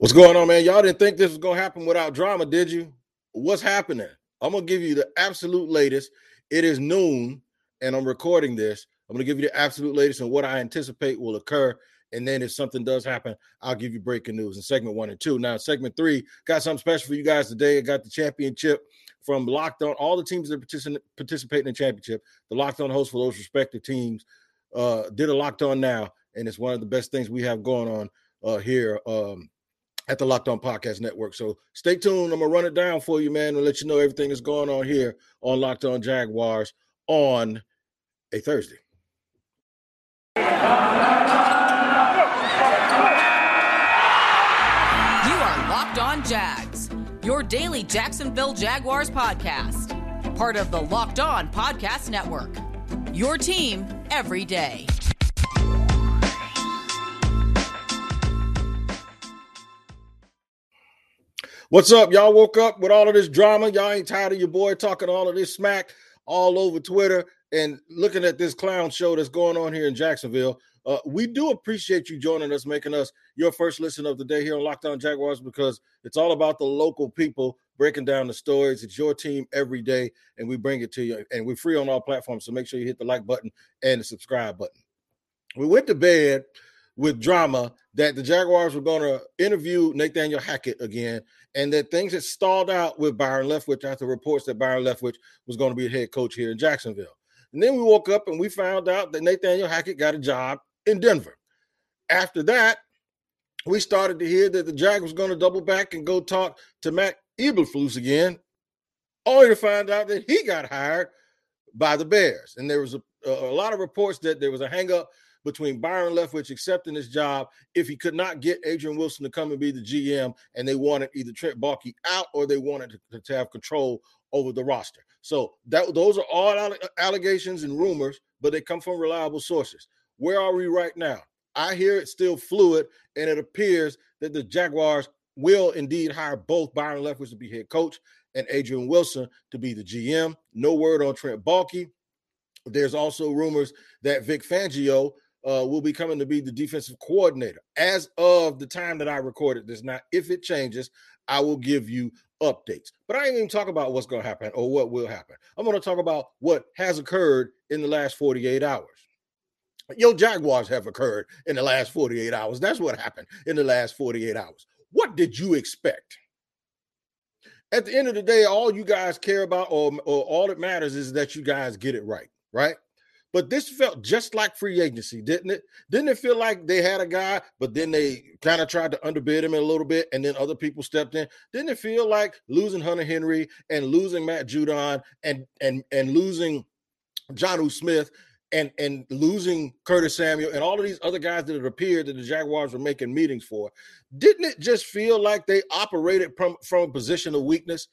What's going on, man? Y'all didn't think this was gonna happen without drama, did you? What's happening? I'm gonna give you the absolute latest. It is noon, and I'm recording this. I'm gonna give you the absolute latest and what I anticipate will occur. And then if something does happen, I'll give you breaking news in segment one and two. Now, segment three, got something special for you guys today. I got the championship from Locked On, all the teams that are participating in the championship. The Locked On host for those respective teams uh, did a Locked On now, and it's one of the best things we have going on uh, here. Um, at the Locked On Podcast Network. So stay tuned. I'm gonna run it down for you, man, and let you know everything that's going on here on Locked On Jaguars on a Thursday. You are Locked On Jags, your daily Jacksonville Jaguars podcast, part of the Locked On Podcast Network. Your team every day. What's up? Y'all woke up with all of this drama. Y'all ain't tired of your boy talking all of this smack all over Twitter and looking at this clown show that's going on here in Jacksonville. Uh, we do appreciate you joining us, making us your first listen of the day here on Locked On Jaguars because it's all about the local people breaking down the stories. It's your team every day, and we bring it to you. And we're free on all platforms, so make sure you hit the like button and the subscribe button. We went to bed with drama that the Jaguars were going to interview Nathaniel Hackett again, and that things had stalled out with Byron Leftwich after reports that Byron Leftwich was going to be a head coach here in Jacksonville. And then we woke up and we found out that Nathaniel Hackett got a job in Denver. After that, we started to hear that the Jag was going to double back and go talk to Matt Eberflus again, only to find out that he got hired by the Bears. And there was a, a lot of reports that there was a hangup between Byron Leftwich accepting his job if he could not get Adrian Wilson to come and be the GM, and they wanted either Trent Baalke out or they wanted to, to have control over the roster. So that those are all uh, allegations and rumors, but they come from reliable sources. Where are we right now? I hear it's still fluid, and it appears that the Jaguars will indeed hire both Byron Leftwich to be head coach and Adrian Wilson to be the GM. No word on Trent Baalke. There's also rumors that Vic Fangio uh, will be coming to be the defensive coordinator as of the time that I recorded this. Now, if it changes, I will give you updates. But I ain't even talk about what's going to happen or what will happen. I'm going to talk about what has occurred in the last 48 hours. Your Jaguars have occurred in the last 48 hours. That's what happened in the last 48 hours. What did you expect? At the end of the day, all you guys care about or, or all that matters is that you guys get it right, right? But this felt just like free agency, didn't it? Didn't it feel like they had a guy, but then they kind of tried to underbid him a little bit, and then other people stepped in? Didn't it feel like losing Hunter Henry and losing Matt Judon and and and losing Jonnu Smith and and losing Curtis Samuel and all of these other guys that had appeared that the Jaguars were making meetings for? Didn't it just feel like they operated from, from a position of weakness?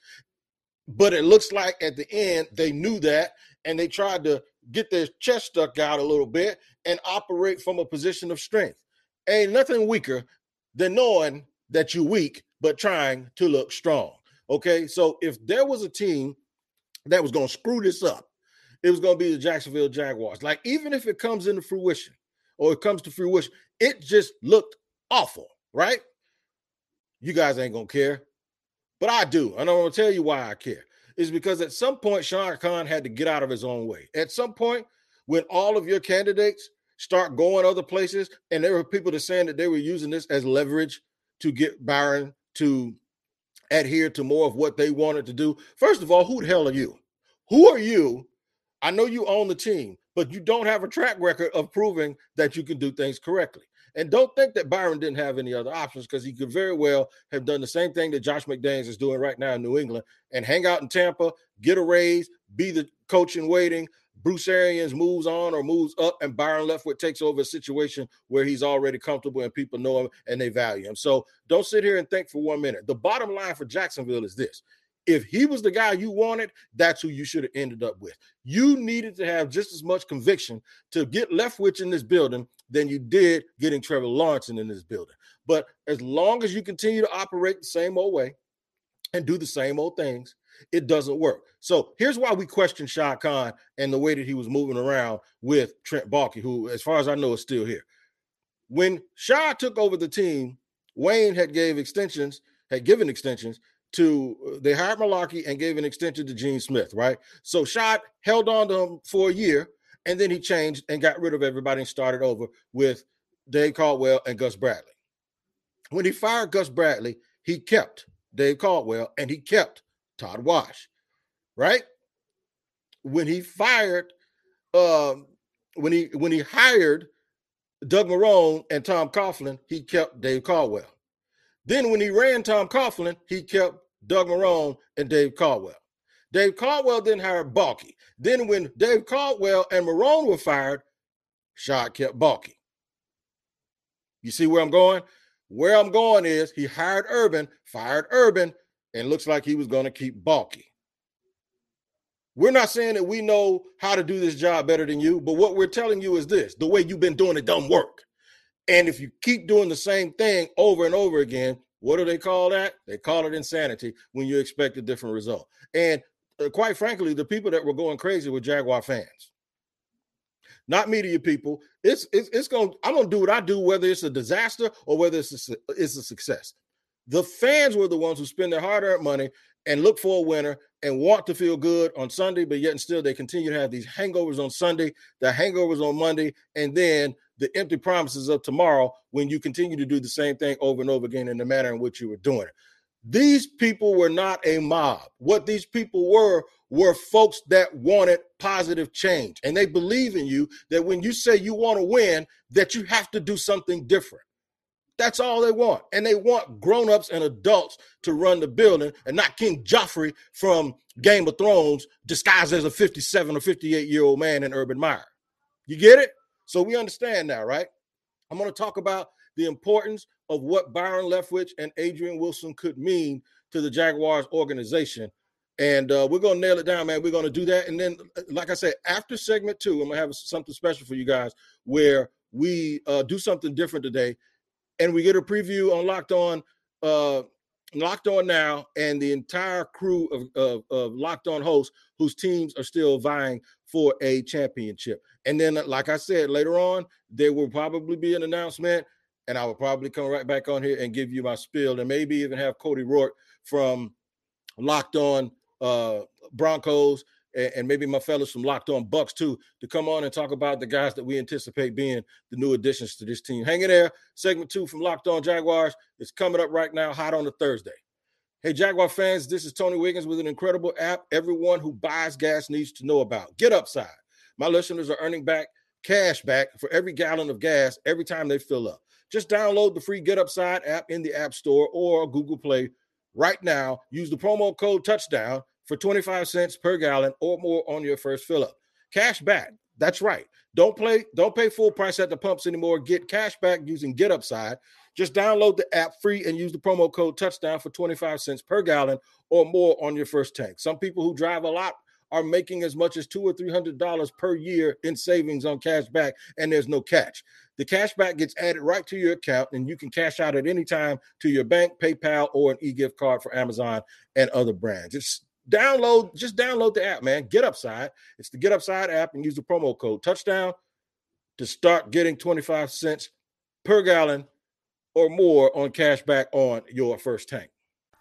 But it looks like at the end they knew that and they tried to get their chest stuck out a little bit and operate from a position of strength. Ain't nothing weaker than knowing that you're weak, but trying to look strong. Okay. So if there was a team that was going to screw this up, it was going to be the Jacksonville Jaguars. Like, even if it comes into fruition or it comes to fruition, it just looked awful, right? You guys ain't going to care. But I do. And I'm going to tell you why I care is because at some point Shad Khan had to get out of his own way. At some point, when all of your candidates start going other places, and there were people that saying that they were using this as leverage to get Byron to adhere to more of what they wanted to do. First of all, who the hell are you? Who are you? I know you own the team, but you don't have a track record of proving that you can do things correctly. And don't think that Byron didn't have any other options because he could very well have done the same thing that Josh McDaniels is doing right now in New England and hang out in Tampa, get a raise, be the coach in waiting, Bruce Arians moves on or moves up, and Byron Leftwich takes over a situation where he's already comfortable and people know him and they value him. So don't sit here and think for one minute. The bottom line for Jacksonville is this. If he was the guy you wanted, that's who you should have ended up with. You needed to have just as much conviction to get Leftwich in this building than you did getting Trevor Lawrence in this building. But as long as you continue to operate the same old way and do the same old things, it doesn't work. So here's why we question Shad Khan and the way that he was moving around with Trent Baalke, who, as far as I know, is still here. When Shad took over the team, Wayne had gave extensions, had given extensions to uh, they hired Mularkey and gave an extension to Gene Smith, right? So Shad held on to him for a year, and then he changed and got rid of everybody and started over with Dave Caldwell and Gus Bradley. When he fired Gus Bradley, he kept Dave Caldwell and he kept Todd Wash, right? When he fired, um, when he when he hired Doug Marrone and Tom Coughlin, he kept Dave Caldwell. Then when he ran Tom Coughlin, he kept Doug Marrone and Dave Caldwell. Dave Caldwell then hired Baalke. Then when Dave Caldwell and Marrone were fired, Shad kept Baalke. You see where I'm going? Where I'm going is he hired Urban, fired Urban, and looks like he was going to keep Baalke. We're not saying that we know how to do this job better than you, but what we're telling you is this the way you've been doing it doesn't work. And if you keep doing the same thing over and over again, what do they call that? They call it insanity when you expect a different result. And Uh, quite frankly, the people that were going crazy were Jaguar fans, not media people. It's it's, it's going. I'm going to do what I do, whether it's a disaster or whether it's a, it's a success. The fans were the ones who spend their hard-earned money and look for a winner and want to feel good on Sunday, but yet and still they continue to have these hangovers on Sunday, the hangovers on Monday, and then the empty promises of tomorrow when you continue to do the same thing over and over again in the manner in which you were doing it. These people were not a mob. What these people were were folks that wanted positive change. And they believe in you that when you say you want to win, that you have to do something different. That's all they want. And they want grown-ups and adults to run the building and not King Joffrey from Game of Thrones disguised as a 57 or 58 year old man in Urban Meyer. You get it? So we understand now, right? I'm going to talk about the importance of what Byron Leftwich and Adrian Wilson could mean to the Jaguars organization. And uh, we're going to nail it down, man. We're going to do that. And then, uh, like I said, after segment two, I'm going to have something special for you guys where we uh, do something different today. And we get a preview on Locked On, uh, Locked On Now, and the entire crew of, of, of Locked On hosts whose teams are still vying for a championship. And then, like I said, later on, there will probably be an announcement, and I will probably come right back on here and give you my spiel, and maybe even have Cody Roark from Locked On uh, Broncos and, and maybe my fellas from Locked On Bucks too to come on and talk about the guys that we anticipate being the new additions to this team. Hang in there. Segment two from Locked On Jaguars is coming up right now, hot on a Thursday. Hey, Jaguar fans, this is Tony Wiggins with an incredible app everyone who buys gas needs to know about. Get Upside. My listeners are earning back cash back for every gallon of gas every time they fill up. Just download the free Get Upside app in the App Store or Google Play right now. Use the promo code touchdown for 25 cents per gallon or more on your first fill up. Cash back. That's right. Don't play, don't pay full price at the pumps anymore. Get cash back using Get Upside. Just download the app free and use the promo code touchdown for 25 cents per gallon or more on your first tank. Some people who drive a lot are making as much as two or three hundred dollars per year in savings on cash back, and there's no catch. The cash back gets added right to your account, and you can cash out at any time to your bank, PayPal, or an e-gift card for Amazon and other brands. It's download, just download the app, man. Get Upside. It's the Get Upside app and use the promo code touchdown to start getting 25 cents per gallon or more on cash back on your first tank.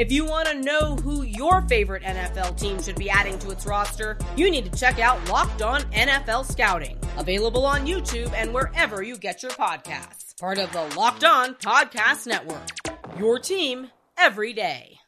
If you want to know who your favorite NFL team should be adding to its roster, you need to check out Locked On NFL Scouting, available on YouTube and wherever you get your podcasts. Part of the Locked On Podcast Network. Your team every day.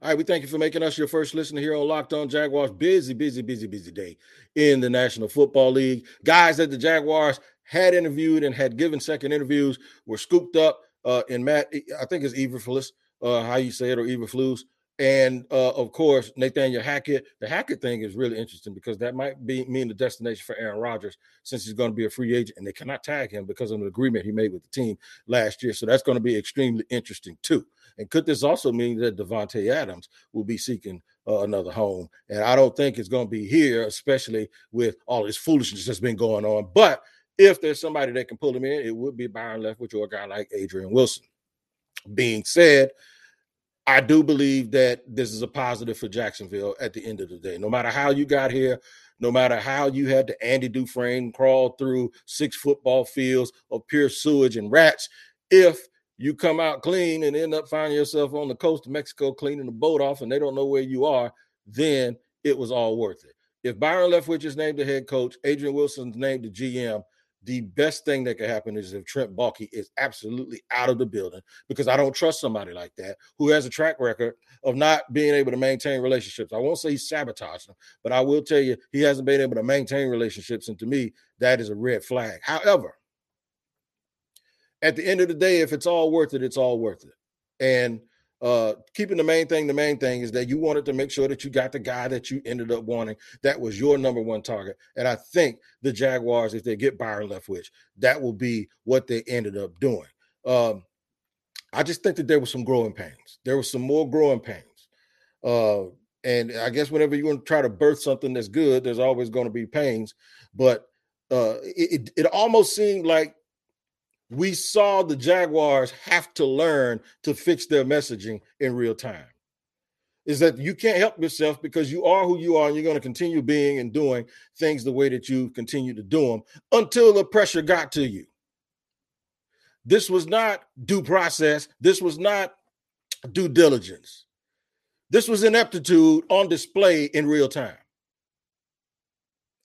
All right, we thank you for making us your first listener here on Locked On Jaguars. Busy, busy, busy, busy day in the National Football League. Guys that the Jaguars had interviewed and had given second interviews were scooped up uh, in Matt, I think it's Eberflus, uh, how you say it, or Eberflus. And uh, of course, Nathaniel Hackett. The Hackett thing is really interesting because that might be mean the destination for Aaron Rodgers since he's going to be a free agent and they cannot tag him because of an agreement he made with the team last year. So that's going to be extremely interesting too. And could this also mean that Davante Adams will be seeking uh, another home? And I don't think it's going to be here, especially with all this foolishness that's been going on. But if there's somebody that can pull him in, it would be Byron Leftwich or a guy like Adrian Wilson. Being said, I do believe that this is a positive for Jacksonville at the end of the day. No matter how you got here, no matter how you had to Andy Dufresne crawl through six football fields of pure sewage and rats, if you come out clean and end up finding yourself on the coast of Mexico cleaning the boat off and they don't know where you are, then it was all worth it. If Byron Leftwich is named the head coach, Adrian Wilson's named the GM, the best thing that could happen is if Trent Baalke is absolutely out of the building because I don't trust somebody like that who has a track record of not being able to maintain relationships. I won't say he sabotaged them, but I will tell you he hasn't been able to maintain relationships. And to me, that is a red flag. However, at the end of the day, if it's all worth it, it's all worth it. And uh keeping the main thing the main thing is that you wanted to make sure that you got the guy that you ended up wanting that was your number one target. And i think the jaguars if they get byron leftwich that will be what they ended up doing. Um i just think that there was some growing pains. There was some more growing pains. Uh and i guess whenever you want to try to birth something that's good there's always going to be pains. But uh it, it almost seemed like we saw the Jaguars have to learn to fix their messaging in real time. Is that you can't help yourself because you are who you are and you're going to continue being and doing things the way that you continue to do them until the pressure got to you. This was not due process. This was not due diligence. This was ineptitude on display in real time.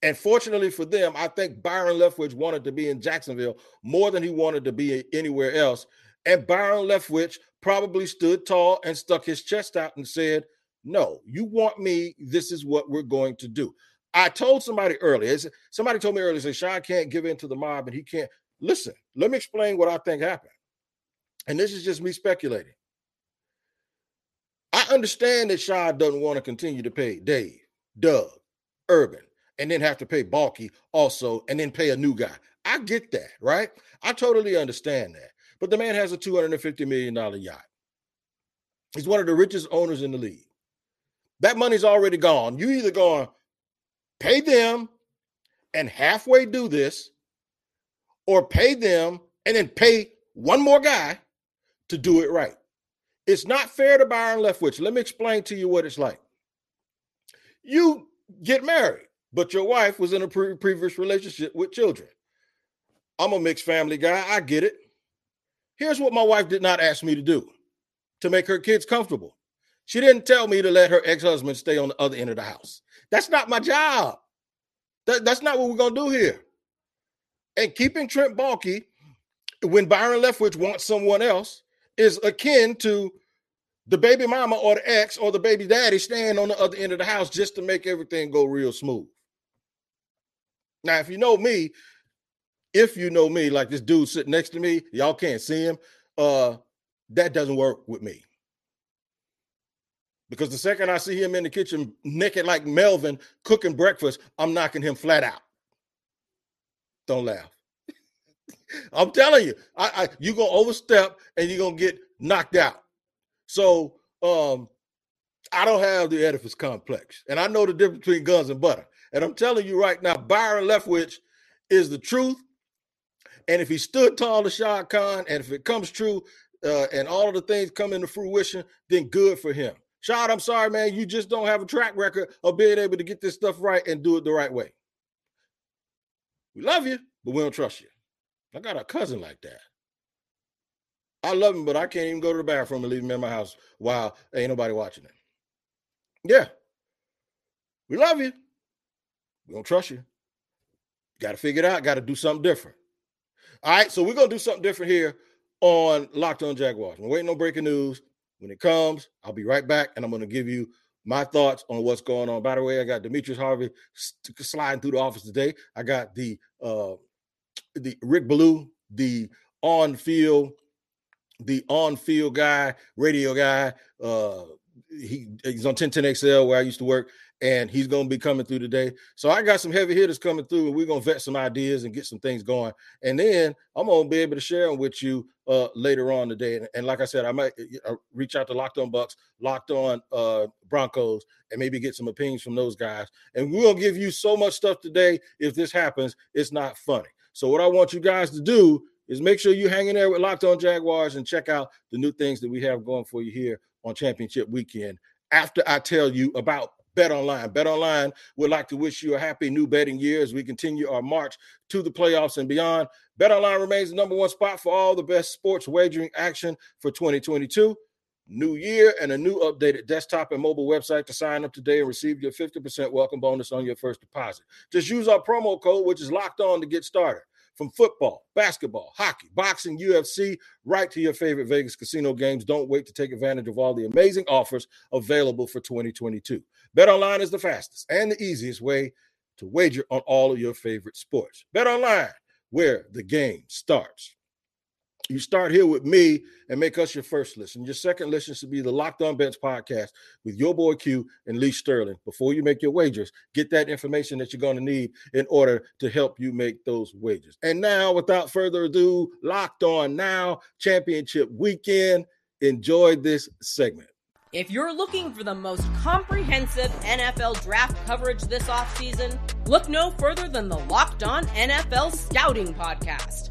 And fortunately for them, I think Byron Leftwich wanted to be in Jacksonville more than he wanted to be anywhere else. And Byron Leftwich probably stood tall and stuck his chest out and said, No, you want me. This is what we're going to do. I told somebody earlier, somebody told me earlier, say, Sean can't give in to the mob and he can't. Listen, let me explain what I think happened. And this is just me speculating. I understand that Shad doesn't want to continue to pay Dave, Doug, Urban, and then have to pay Baalke also and then pay a new guy. I get that, right? I totally understand that. But the man has a $250 million yacht. He's one of the richest owners in the league. That money's already gone. You either going pay them and halfway do this, or pay them and then pay one more guy to do it right. It's not fair to Byron Leftwich. Let me explain to you what it's like. You get married but your wife was in a pre- previous relationship with children. I'm a mixed family guy. I get it. Here's what my wife did not ask me to do to make her kids comfortable. She didn't tell me to let her ex husband stay on the other end of the house. That's not my job. That, that's not what we're going to do here. And keeping Trent Baalke when Byron Leftwich wants someone else is akin to the baby mama or the ex or the baby daddy staying on the other end of the house just to make everything go real smooth. Now, if you know me, if you know me, like this dude sitting next to me, y'all can't see him. Uh, that doesn't work with me. Because the second I see him in the kitchen naked like Melvin cooking breakfast, I'm knocking him flat out. Don't laugh. I'm telling you, I, I you're gonna overstep and you're gonna get knocked out. So um I don't have the edifice complex, and I know the difference between guns and butter. And I'm telling you right now, Byron Leftwich is the truth. And if he stood tall to Shad Khan, and if it comes true, uh, and all of the things come into fruition, then good for him. Shad, I'm sorry, man. You just don't have a track record of being able to get this stuff right and do it the right way. We love you, but we don't trust you. I got a cousin like that. I love him, but I can't even go to the bathroom and leave him in my house while ain't nobody watching him. Yeah. We love you, we don't trust you. Got to figure it out. Got to do something different. All right, so we're gonna do something different here on Locked On Jaguars. I'm waiting on breaking news. When it comes, I'll be right back and I'm to give you my thoughts on what's going on. By the way, I got Demetrius Harvey sliding through the office today. I got the uh the Rick Blue, the on field, the on field guy, radio guy. Uh he, he's on 1010XL where I used to work, and he's going to be coming through today. So I got some heavy hitters coming through, and we're going to vet some ideas and get some things going. And then I'm going to be able to share them with you uh, later on today. And, and, like I said, I might uh, reach out to Locked On Bucks, Locked On uh, Broncos, and maybe get some opinions from those guys. And to give you so much stuff today. If this happens, it's not funny. So what I want you guys to do is make sure you hang in there with Locked On Jaguars and check out the new things that we have going for you here on Championship Weekend. After I tell you about Bet Online. Bet Online would like to wish you a happy new betting year as we continue our march to the playoffs and beyond. Bet Online remains the number one spot for all the best sports wagering action for 2022. New year and a new updated desktop and mobile website to sign up today and receive your 50% welcome bonus on your first deposit. Just use our promo code, which is locked on to get started. From football, basketball, hockey, boxing, UFC, right to your favorite Vegas casino games. Don't wait to take advantage of all the amazing offers available for 2022. BetOnline is the fastest and the easiest way to wager on all of your favorite sports. BetOnline, where the game starts. You start here with me and make us your first listen. Your second listen should be the Locked On Bets podcast with your boy Q and Lee Sterling. Before you make your wagers, get that information that you're going to need in order to help you make those wagers. And now, without further ado, Locked On Now Championship Weekend. Enjoy this segment. If you're looking for the most comprehensive NFL draft coverage this offseason, look no further than the Locked On NFL Scouting Podcast.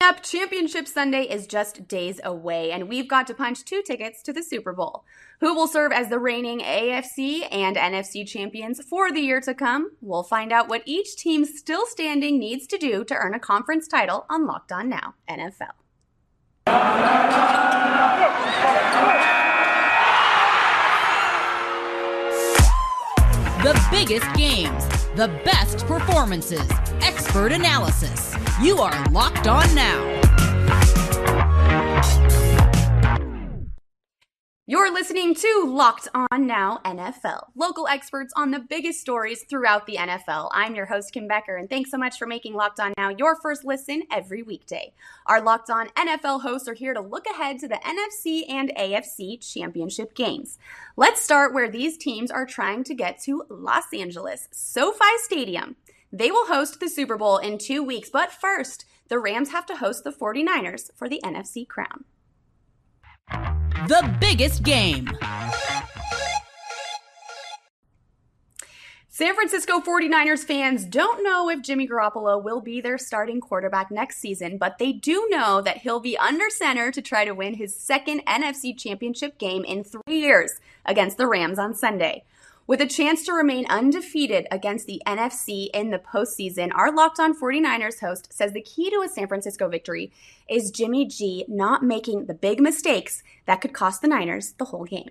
Up Championship Sunday is just days away, and we've got to punch two tickets to the Super Bowl. Who will serve as the reigning AFC and NFC champions for the year to come? We'll find out what each team still standing needs to do to earn a conference title on Locked On Now NFL. The biggest games, the best performances, expert analysis. You are Locked On Now. You're listening to Locked On Now NFL, local experts on the biggest stories throughout the NFL. I'm your host, Kim Becker, and thanks so much for making Locked On Now your first listen every weekday. Our Locked On NFL hosts are here to look ahead to the NFC and AFC championship games. Let's start where these teams are trying to get to Los Angeles, SoFi Stadium. They will host the Super Bowl in two weeks, but first, the Rams have to host the 49ers for the NFC crown. The biggest game. San Francisco 49ers fans don't know if Jimmy Garoppolo will be their starting quarterback next season, but they do know that he'll be under center to try to win his second NFC championship game in three years against the Rams on Sunday. With a chance to remain undefeated against the NFC in the postseason, our Locked On 49ers host says the key to a San Francisco victory is Jimmy G not making the big mistakes that could cost the Niners the whole game.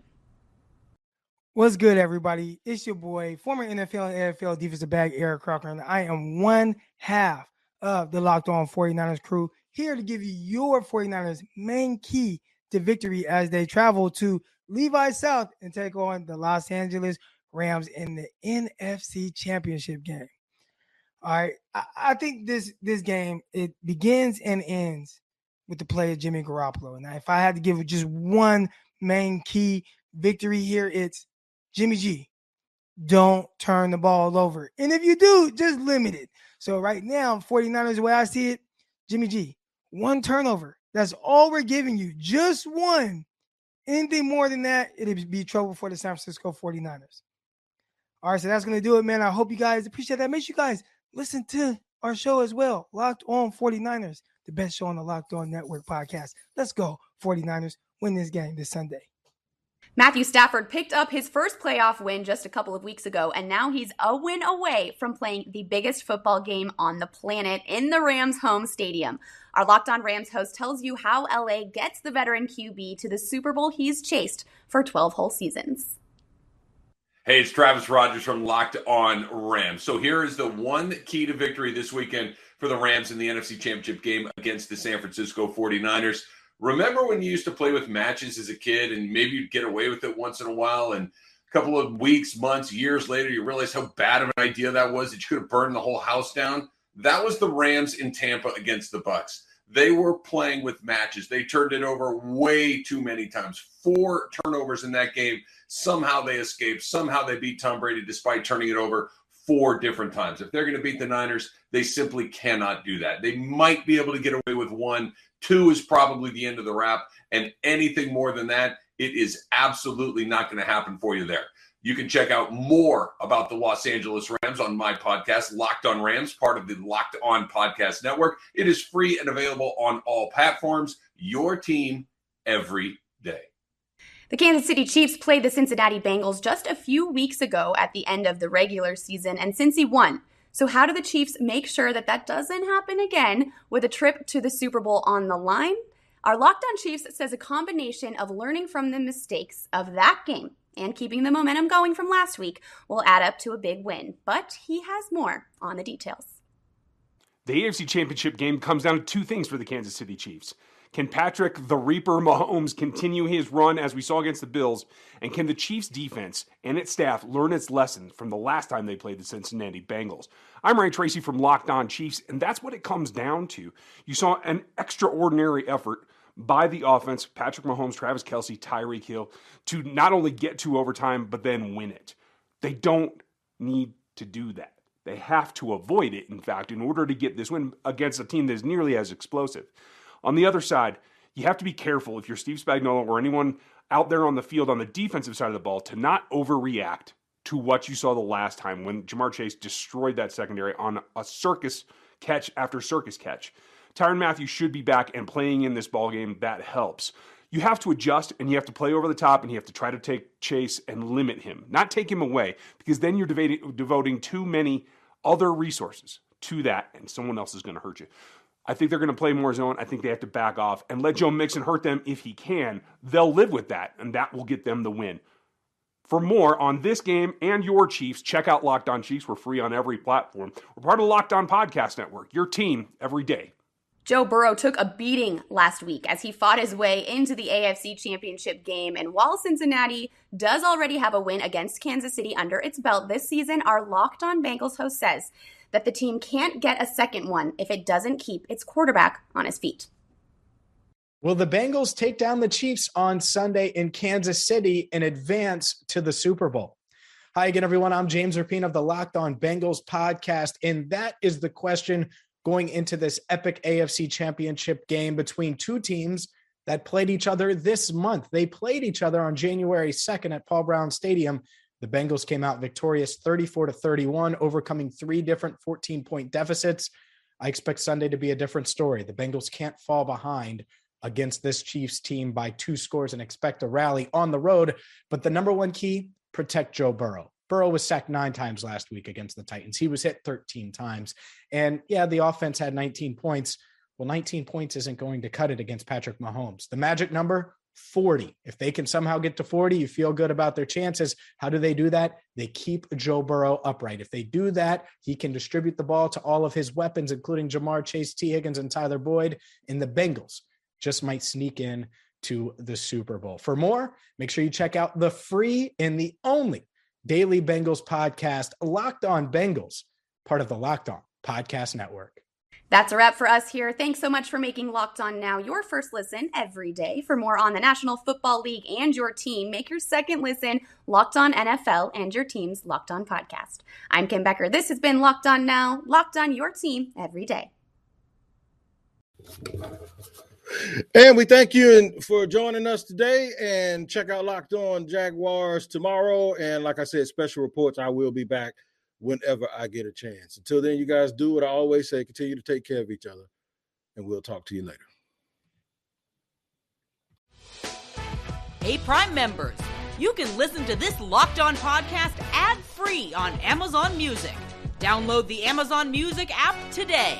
What's good, everybody? It's your boy, former NFL and AFL defensive back Eric Crocker, and I am one half of the Locked On 49ers crew here to give you your 49ers main key to victory as they travel to Levi South and take on the Los Angeles Rams in the NFC Championship game. All right, I, I think this this game it begins and ends with the play of Jimmy Garoppolo. Now, if I had to give just one main key victory here, it's Jimmy G. Don't turn the ball over. And if you do, just limit it. So right now, 49ers, the way I see it, Jimmy G, one turnover. That's all we're giving you. Just one. Anything more than that, it'd be trouble for the San Francisco 49ers. All right, so that's going to do it, man. I hope you guys appreciate that. Make sure you guys listen to our show as well. Locked on 49ers. the best show on the Locked On Network podcast. Let's go, 49ers. Win this game this Sunday. Matthew Stafford picked up his first playoff win just a couple of weeks ago, and now he's a win away from playing the biggest football game on the planet in the Rams' home stadium. Our Locked On Rams host tells you how LA gets the veteran QB to the Super Bowl he's chased for 12 whole seasons. Hey, it's Travis Rogers from Locked On Rams. So here is the one key to victory this weekend for the Rams in the NFC Championship game against the San Francisco 49ers. Remember when you used to play with matches as a kid and maybe you'd get away with it once in a while and a couple of weeks, months, years later you realize how bad of an idea that was that you could have burned the whole house down? That was the Rams in Tampa against the Bucks. They were playing with matches. They turned it over way too many times. Four turnovers in that game. Somehow they escaped. Somehow they beat Tom Brady despite turning it over four different times. If they're going to beat the Niners, they simply cannot do that. They might be able to get away with one. Two is probably the end of the wrap. And anything more than that, it is absolutely not going to happen for you there. You can check out more about the Los Angeles Rams on my podcast, Locked on Rams, part of the Locked on Podcast Network. It is free and available on all platforms. Your team every day. The Kansas City Chiefs played the Cincinnati Bengals just a few weeks ago at the end of the regular season, and Cincy won. So, how do the Chiefs make sure that that doesn't happen again with a trip to the Super Bowl on the line? Our Locked On Chiefs says a combination of learning from the mistakes of that game and keeping the momentum going from last week will add up to a big win. But he has more on the details. The AFC Championship game comes down to two things for the Kansas City Chiefs. Can Patrick the Reaper Mahomes continue his run as we saw against the Bills? And can the Chiefs defense and its staff learn its lessons from the last time they played the Cincinnati Bengals? I'm Ryan Tracy from Locked On Chiefs, and that's what it comes down to. You saw an extraordinary effort by the offense, Patrick Mahomes, Travis Kelce, Tyreek Hill, to not only get to overtime, but then win it. They don't need to do that. They have to avoid it, in fact, in order to get this win against a team that is nearly as explosive. On the other side, you have to be careful if you're Steve Spagnuolo or anyone out there on the field on the defensive side of the ball to not overreact to what you saw the last time when Ja'Marr Chase destroyed that secondary on a circus catch after circus catch. Tyrann Mathieu should be back and playing in this ball game. That helps. You have to adjust and you have to play over the top and you have to try to take Chase and limit him, not take him away, because then you're devoting too many other resources to that and someone else is going to hurt you. I think they're going to play more zone. I think they have to back off and let Joe Mixon hurt them if he can. They'll live with that, and that will get them the win. For more on this game and your Chiefs, check out Locked On Chiefs. We're free on every platform. We're part of the Locked On Podcast Network, your team every day. Joe Burrow took a beating last week as he fought his way into the AFC Championship game. And while Cincinnati does already have a win against Kansas City under its belt this season, our Locked On Bengals host says that the team can't get a second one if it doesn't keep its quarterback on his feet. Will the Bengals take down the Chiefs on Sunday in Kansas City and advance to the Super Bowl? Hi again, everyone. I'm James Rapien of the Locked On Bengals podcast, and that is the question going into this epic AFC championship game between two teams that played each other this month. They played each other on January 2nd at Paul Brown Stadium the Bengals came out victorious 34 to 31, overcoming three different 14 point deficits. I expect Sunday to be a different story. The Bengals can't fall behind against this Chiefs team by two scores and expect a rally on the road. But the number one key protect Joe Burrow. Burrow was sacked nine times last week against the Titans. He was hit 13 times. And yeah, the offense had 19 points. Well, 19 points isn't going to cut it against Patrick Mahomes. The magic number 40. If they can somehow get to 40, you feel good about their chances. How do they do that? They keep Joe Burrow upright. If they do that, he can distribute the ball to all of his weapons, including Ja'Marr Chase, Tee Higgins, and Tyler Boyd. And the Bengals just might sneak in to the Super Bowl. For more, make sure you check out the free and the only daily Bengals podcast, Locked On Bengals, part of the Locked On Podcast Network. That's a wrap for us here. Thanks so much for making Locked On Now your first listen every day. For more on the National Football League and your team, make your second listen Locked On NFL and your team's Locked On podcast. I'm Kim Becker. This has been Locked On Now, Locked On your team every day. And we thank you for joining us today and check out Locked On Jaguars tomorrow. And like I said, special reports, I will be back whenever I get a chance. Until then, you guys do what I always say continue to take care of each other. and we'll talk to you later. Hey, Prime members, you can listen to this Locked On podcast ad free on Amazon Music. Download the Amazon Music app today.